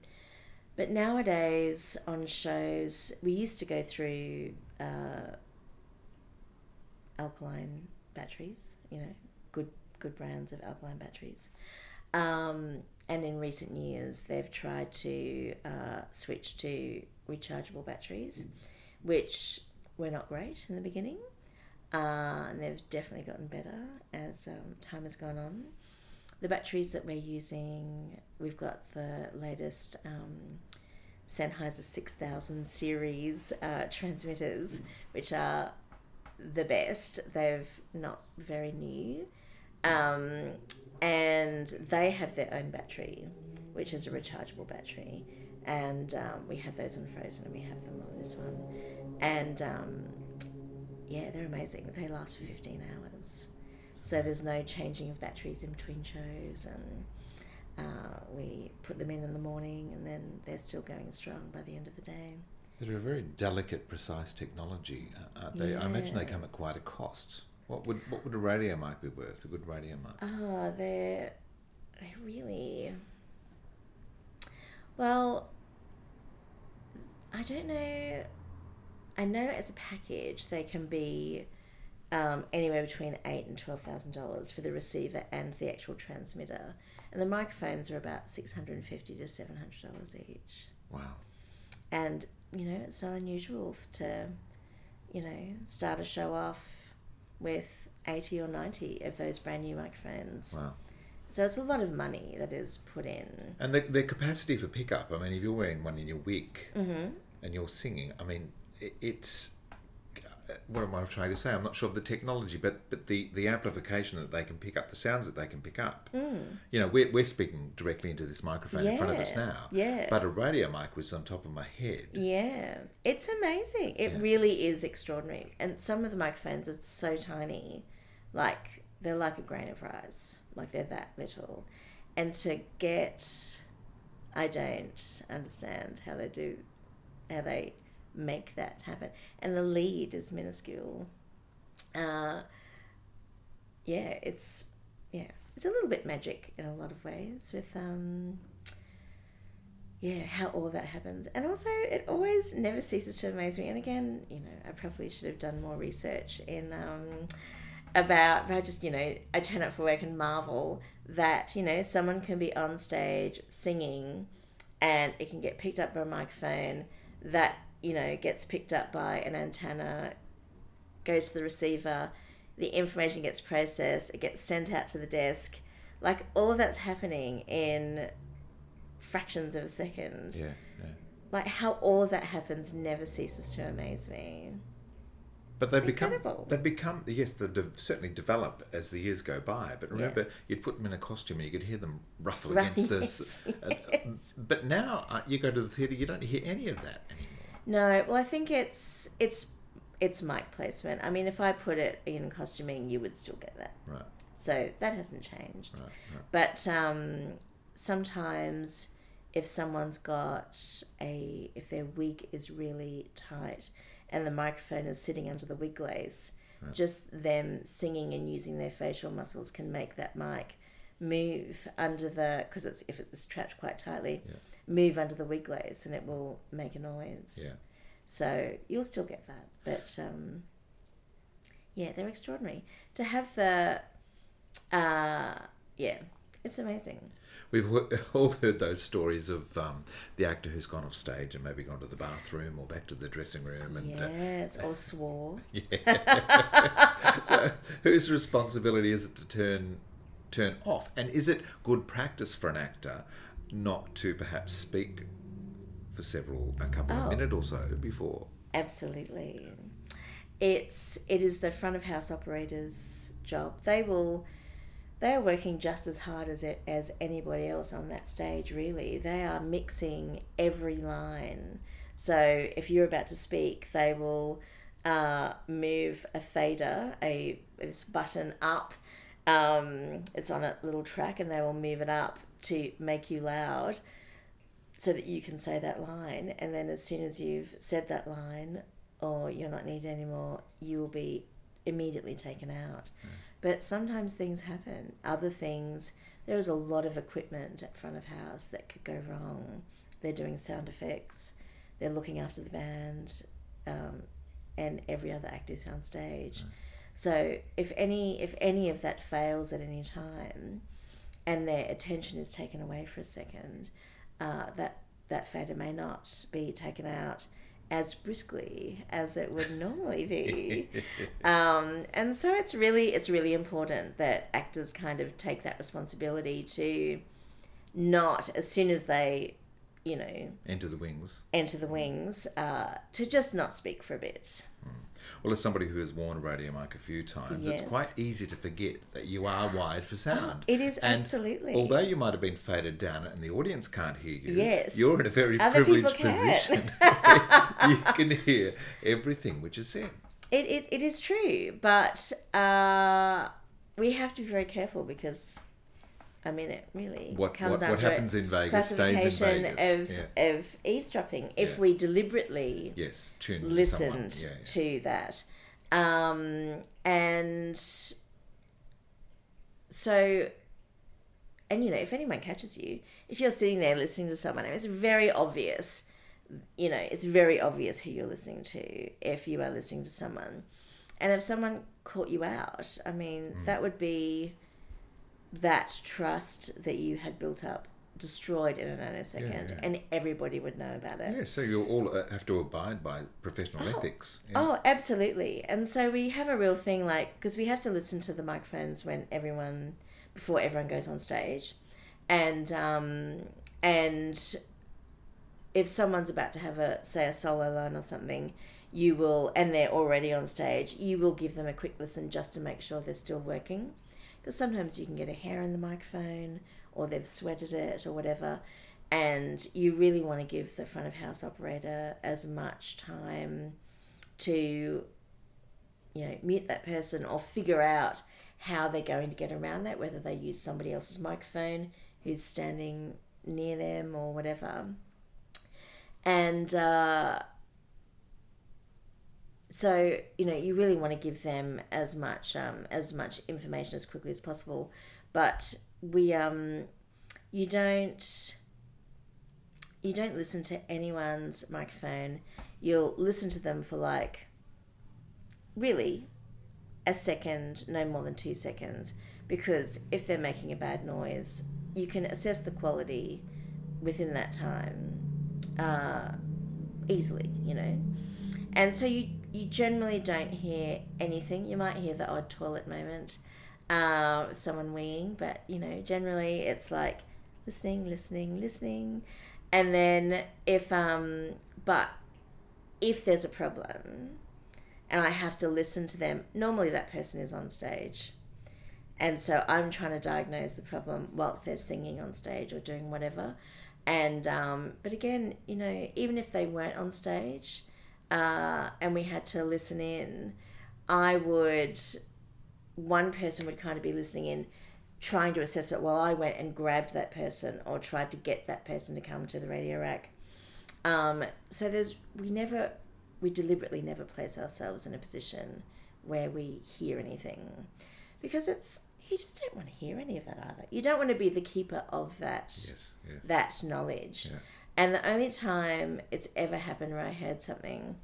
but nowadays on shows, we used to go through uh, alkaline batteries, you know, good good brands of alkaline batteries. Um, and in recent years, they've tried to uh, switch to rechargeable batteries, which were not great in the beginning. Uh, and they've definitely gotten better as um, time has gone on. The batteries that we're using, we've got the latest um, Sennheiser 6000 series uh, transmitters, which are the best. They've not very new. Um, and they have their own battery, which is a rechargeable battery. And um, we have those on Frozen and we have them on this one. And um, yeah, they're amazing. They last for 15 hours. So there's no changing of batteries in between shows. And uh, we put them in in the morning and then they're still going strong by the end of the day. They're a very delicate, precise technology, uh, aren't they? I imagine they come at quite a cost. What would what would a radio mic be worth? A good radio mic? Ah, they're they really well. I don't know. I know as a package they can be um, anywhere between eight and twelve thousand dollars for the receiver and the actual transmitter, and the microphones are about six hundred and fifty to seven hundred dollars each. Wow! And you know it's not unusual to, you know, start a show off with eighty or ninety of those brand new microphones. Wow! So it's a lot of money that is put in. And the, their capacity for pickup. I mean, if you're wearing one in your wig Mhm. and you're singing, I mean, it, it's what am I trying to say? I'm not sure of the technology, but but the the amplification that they can pick up, the sounds that they can pick up. Mm. You know, we're we're speaking directly into this microphone in front of us now. yeah. But a radio mic was on top of my head. Yeah, it's amazing. It Yeah. really is extraordinary. And some of the microphones are so tiny, like they're like a grain of rice, like they're that little. And to get, I don't understand how they do, how they make that happen. And the lead is minuscule. Uh, yeah, it's yeah, it's a little bit magic in a lot of ways with um yeah, how all that happens. And also, it always never ceases to amaze me. And again, you know, I probably should have done more research in um, about, but I just, you know, I turn up for work and marvel that, you know, someone can be on stage singing and it can get picked up by a microphone that, you know, gets picked up by an antenna, goes to the receiver, the information gets processed, it gets sent out to the desk. Like, all of that's happening in fractions of a second. Yeah, yeah. Like how all of that happens never ceases to amaze me. But they've become they've become yes they de- certainly develop as the years go by. But remember, you'd put them in a costume and you could hear them ruffle Right, against this. [LAUGHS] yes, uh, But now uh, you go to the theatre, you don't hear any of that anymore. No, well I think it's it's it's mic placement. I mean if I put it in costuming you would still get that. Right. So that hasn't changed. Right, right. But um, sometimes if someone's got a if their wig is really tight and the microphone is sitting under the wig lace, Right. just them singing and using their facial muscles can make that mic move under the because it's if it's trapped quite tightly, Yeah. Move under the wig lace and it will make a noise. Yeah. So you'll still get that, but um, yeah, they're extraordinary to have the. Uh, yeah, it's amazing. We've [LAUGHS] all heard those stories of um, the actor who's gone off stage and maybe gone to the bathroom or back to the dressing room and uh, Yes, or swore. [LAUGHS] Yeah. [LAUGHS] so whose responsibility is it to turn turn off? And is it good practice for an actor not to perhaps speak for several a couple Oh. of minutes or so before? Absolutely. It's it is the front of house operators' job. They will they are working just as hard as it, as anybody else on that stage really. They are mixing every line. So if you're about to speak, they will uh, move a fader, a this button up Um, it's on a little track, and they will move it up to make you loud, so that you can say that line. And then as soon as you've said that line, or you're not needed anymore, you will be immediately taken out. But sometimes things happen. Other things, there is a lot of equipment at front of house that could go wrong. They're doing sound effects, they're looking after the band, um, and every other act is on stage. So if any if any of that fails at any time, and their attention is taken away for a second, uh, that that fader may not be taken out as briskly as it would normally be. [LAUGHS] um, and so it's really it's really important that actors kind of take that responsibility to not as soon as they you know Enter the wings. enter the wings uh, to just not speak for a bit. Well, as somebody who has worn a radio mic a few times, it's quite easy to forget that you are wired for sound. it is And absolutely. Although you might have been faded down and the audience can't hear you, Yes. you're in a very Other privileged position. [LAUGHS] [LAUGHS] you can hear everything which is said. It, it, it is true, but uh, we have to be very careful because, I mean, it really What- comes what- what happens in Vegas stays in Vegas, Of, yeah. of eavesdropping if Yeah. we deliberately Yes, tuned to listened yeah, yeah. to that, um, and so. And you know, if anyone catches you, if you're sitting there listening to someone, it's very obvious you know, it's very obvious who you're listening to if you are listening to someone. And if someone caught you out, I mean, Hmm. that would be that trust that you had built up destroyed in a nanosecond, yeah. and everybody would know about it. Yeah, so you all uh, have to abide by professional ethics. Yeah. Oh, absolutely. And so we have a real thing like because we have to listen to the microphones when everyone before everyone goes on stage, and um, and if someone's about to have a say a solo line or something, you will and they're already on stage, you will give them a quick listen just to make sure they're still working, because sometimes you can get a hair in the microphone or they've sweated it or whatever. And you really want to give the front of house operator as much time to you know mute that person or figure out how they're going to get around that whether they use somebody else's microphone who's standing near them or whatever and uh, so you know you really want to give them as much um, as much information as quickly as possible. But we um you don't you don't listen to anyone's microphone. You'll listen to them for like really a second no more than two seconds. Because if they're making a bad noise you can assess the quality within that time uh, easily you know? And so you you generally don't hear anything you might hear the odd toilet moment uh, someone weeing but you know generally it's like listening listening listening and then if um but if there's a problem and I have to listen to them, normally that person is on stage. And so I'm trying to diagnose the problem whilst they're singing on stage or doing whatever. And, um, but again, you know, even if they weren't on stage uh, and we had to listen in, I would, one person would kind of be listening in, trying to assess it while I went and grabbed that person or tried to get that person to come to the radio rack. Um, so there's, we never, we deliberately never place ourselves in a position where we hear anything because it's you just don't want to hear any of that either. You don't want to be the keeper of that Yes, yes. that knowledge. Yeah. And the only time it's ever happened where I heard something,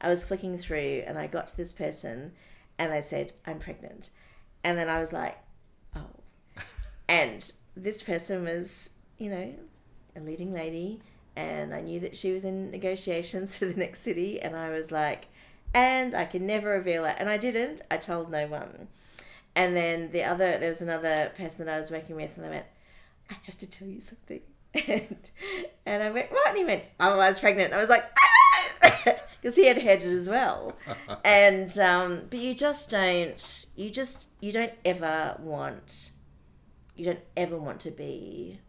I was flicking through and I got to this person and they said, I'm pregnant. And then I was like, oh. [LAUGHS] and this person was, you know, a leading lady and I knew that she was in negotiations [LAUGHS] for the next city and I was like, and I can never reveal it. And I didn't. I told no one. And then the other, there was another person that I was working with and they went, I have to tell you something. And, and I went, what? And he went, oh, I was pregnant. I was like, because [LAUGHS] he had heard it as well. [LAUGHS] and, um, but you just don't, you just, you don't ever want, you don't ever want to be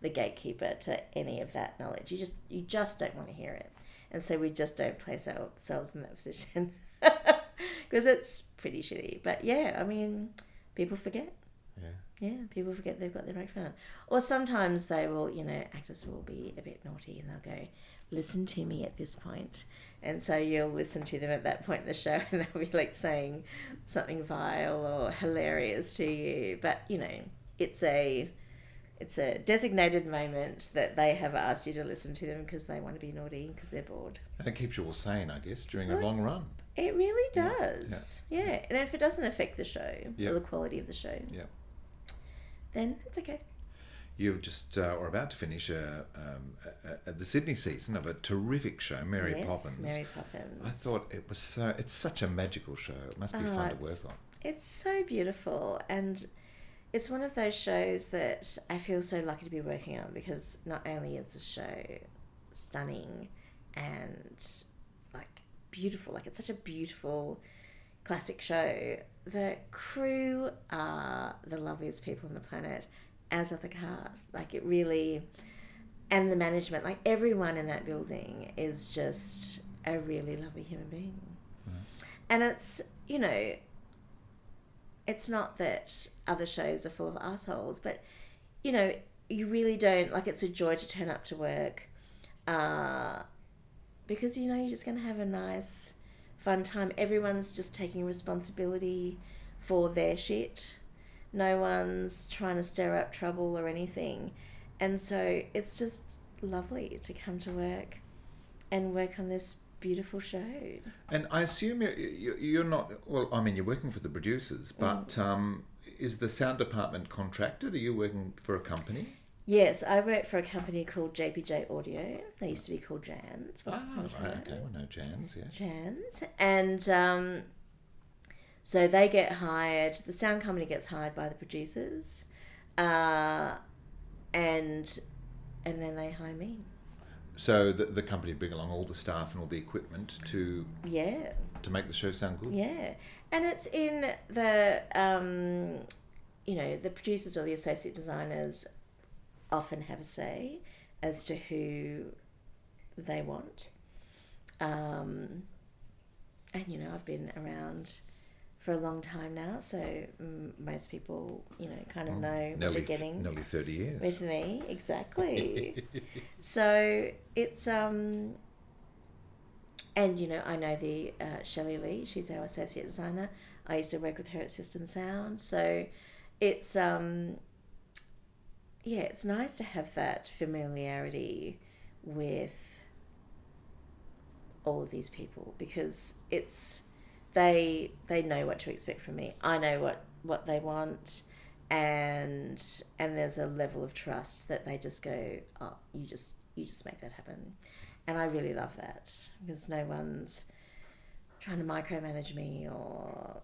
the gatekeeper to any of that knowledge. You just, you just don't want to hear it. And so we just don't place ourselves in that position [LAUGHS] because it's pretty shitty. But yeah, I mean, people forget. Yeah. Yeah, people forget they've got their microphone on. Or sometimes they will, you know, actors will be a bit naughty and they'll go, listen to me at this point. And so you'll listen to them at that point in the show [LAUGHS] and they'll be like saying something vile or hilarious to you. But, you know, it's a it's a designated moment that they have asked you to listen to them because they want to be naughty because they're bored. And it keeps you all sane, I guess, during a long run. It really does. Yeah. And if it doesn't affect the show Yeah. or the quality of the show, Yeah. Then it's okay. You've just uh, are about to finish a, um, a, a, the Sydney season of a terrific show, Mary Yes, Poppins. Mary Poppins. I thought it was so. It's such a magical show. It must be Oh, fun to work on. It's so beautiful and it's one of those shows that I feel so lucky to be working on because not only is the show stunning and like beautiful, like it's such a beautiful classic show. The crew are the loveliest people on the planet, as are the cast. Like it really and the management, like everyone in that building is just a really lovely human being. And it's, you know, it's not that other shows are full of assholes, but you know, you really don't like. It's a joy to turn up to work, uh, because you know you're just going to have a nice, fun time. Everyone's just taking responsibility for their shit. No one's trying to stir up trouble or anything, and so it's just lovely to come to work and work on this beautiful show. And I assume you're, you're not. Well, I mean, you're working for the producers, but Mm. um, is the sound department contracted? Are you working for a company? Yes, I work for a company called JPJ Audio. They used to be called Jands. A Ah, right, okay, well, no Jands, yes. Jands. And um, so they get hired, the sound company gets hired by the producers, uh, and and then they hire me. So the, the company bring along all the staff and all the equipment to Yeah. to make the show sound good. Yeah, and it's in the um, you know the producers or the associate designers often have a say as to who they want. Um, and you know I've been around for a long time now, so most people you know kind of Well, know what nearly they're th- getting. nearly 30 years. with me exactly. [LAUGHS] so it's um and you know i know the uh, shelley lee she's our associate designer i used to work with her at system sound so it's um yeah it's nice to have that familiarity with all of these people because it's they they know what to expect from me. I know what what they want and and there's a level of trust that they just go oh you just you just make that happen. And i really love that because no one's trying to micromanage me or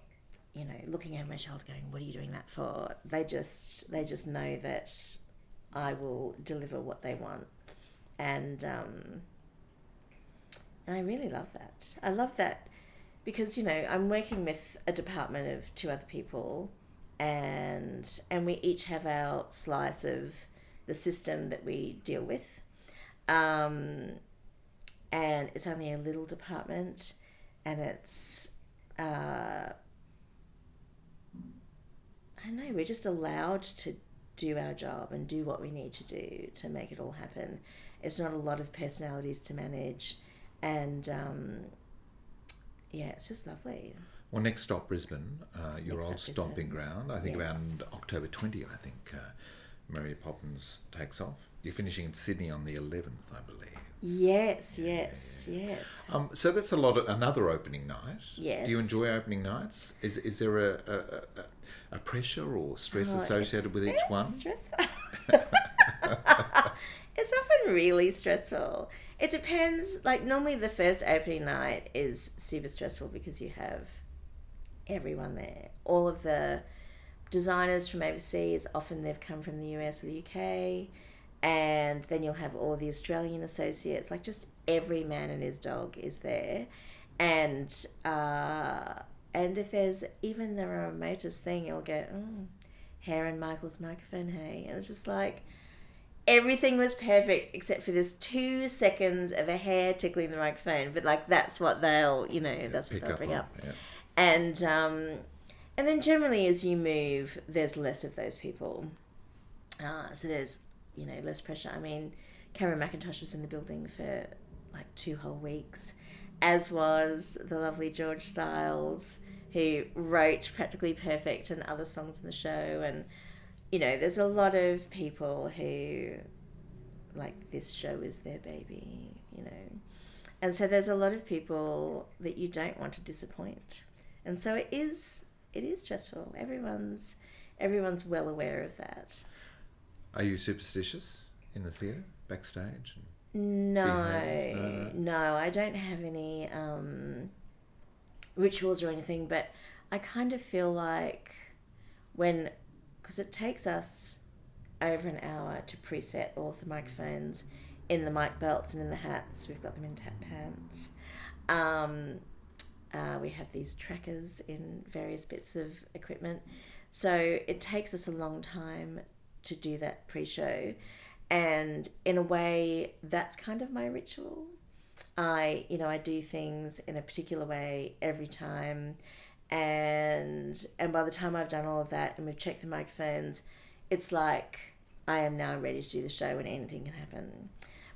you know looking over my shoulder going what are you doing that for? They just they just know that i will deliver what they want. And um and i really love that. I love that because you know i'm working with a department of two other people and and we each have our slice of the system that we deal with. Um, and it's only a little department and it's uh, I don't know we're just allowed to do our job and do what we need to do to make it all happen it's not a lot of personalities to manage and um, yeah it's just lovely Well, next stop Brisbane, uh, your Next old stop stomping Brisbane. ground. I think Yes. around October 20, I think uh, Mary Poppins takes off. You're finishing in Sydney on the 11th, I believe. yes yes yes Um, so that's a lot of another opening night. Yes. Do you enjoy opening nights? Is is there a a, a, a pressure or stress Oh, associated with each one? [LAUGHS] Stressful. [LAUGHS] it's often really stressful. It depends. Like normally, the first opening night is super stressful because you have everyone there. All of the designers from overseas. Often they've come from the US or the UK, and then you'll have all the Australian associates. Like just every man and his dog is there, and uh, and if there's even the remotest thing, you'll go, oh, hair in Michael's microphone, hey, and it's just like everything was perfect except for this two seconds of a hair tickling the microphone. But like that's what they'll, you know, that's what they'll bring on, up. yeah. And um, and then generally as you move, there's less of those people. Uh, so there's you know less pressure. I mean, Cameron Mackintosh was in the building for like two whole weeks, as was the lovely George Stiles, who wrote Practically Perfect and other songs in the show. And, you know, there's a lot of people who, like, this show is their baby, you know. And so there's a lot of people that you don't want to disappoint. And so it is it is stressful. Everyone's everyone's well aware of that. Are you superstitious in the theatre, backstage? No. No, I don't have any um, rituals or anything, but I kind of feel like when, because it takes us over an hour to preset all of the microphones in the mic belts and in the hats. We've got them in tap pants. Um, uh, we have these trackers in various bits of equipment. So it takes us a long time to do that pre show. And in a way, that's kind of my ritual. I, you know, I do things in a particular way every time. And and by the time I've done all of that and we've checked the microphones, it's like I am now ready to do the show and anything can happen.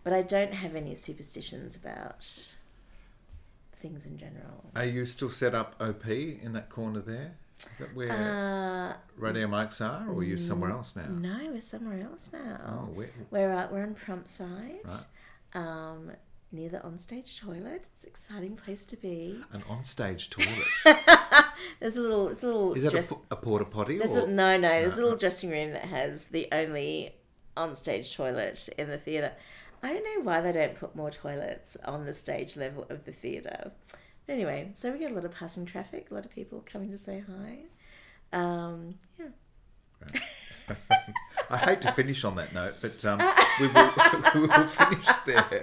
But I don't have any superstitions about things in general. Are you still set up OP in that corner there? Is that where Uh, radio mics are, or are you somewhere else now? No, we're somewhere else now. Oh, where- We're uh, we're on Prompt side, Right. um, near the onstage toilet. It's an exciting place to be. An onstage toilet. [LAUGHS] There's a little, it's a little. Is that a, dress- po- a porta potty? There's or? a, no, no. There's a No. little dressing room that has the only onstage toilet in the theatre. I don't know why they don't put more toilets on the stage level of the theatre. Anyway, so we get a lot of passing traffic, a lot of people coming to say hi. Um, yeah. [LAUGHS] I hate to finish on that note, but um, [LAUGHS] we, will, [LAUGHS] we will finish there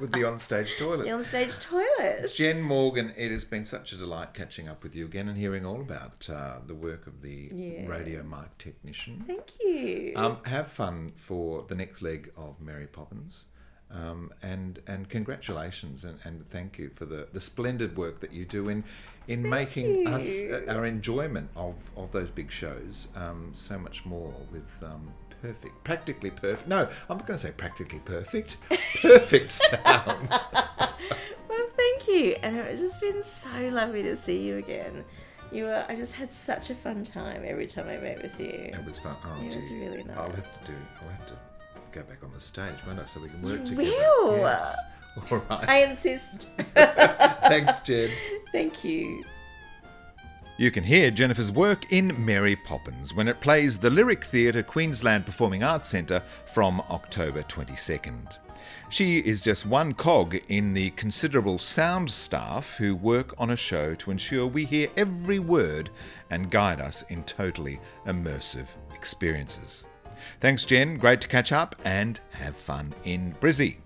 with the onstage toilet. The onstage toilet. Jen Morgan, it has been such a delight catching up with you again and hearing all about uh, the work of the Yeah. radio mic technician. Thank you. Um, have fun for the next leg of Mary Poppins. Um, and and congratulations and, and thank you for the, the splendid work that you do in in making us uh, our enjoyment of, of those big shows um, so much more with um, perfect practically perfect no I'm not going to say practically perfect [LAUGHS] perfect sound [LAUGHS] Well, thank you, and it's just been so lovely to see you again. You were, I just had such a fun time every time I met with you. it was fun oh, It was really nice. I'll have to do I'll have to go back on the stage won't I so we can work You together will. Yes. [LAUGHS] all right I insist. [LAUGHS] Thanks, Jen. Thank you. You can hear Jennifer's work in Mary Poppins when it plays the Lyric Theatre Queensland Performing Arts Centre from October 22nd. She is just one cog in the considerable sound staff who work on a show to ensure we hear every word and guide us in totally immersive experiences. Thanks, Jen. Great to catch up and have fun in Brizzy.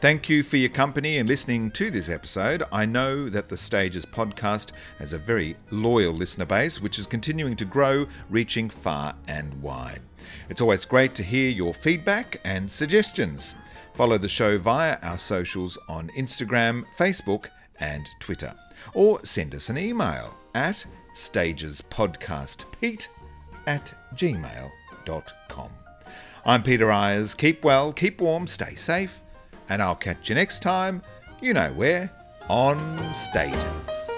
Thank you for your company and listening to this episode. I know that the Stages podcast has a very loyal listener base, which is continuing to grow, reaching far and wide. It's always great to hear your feedback and suggestions. Follow the show via our socials on Instagram, Facebook, and Twitter. Or send us an email at stagespodcastpete at gmail.com. I'm Peter Eyers. Keep well, keep warm, stay safe, and I'll catch you next time, you know where, on Stages.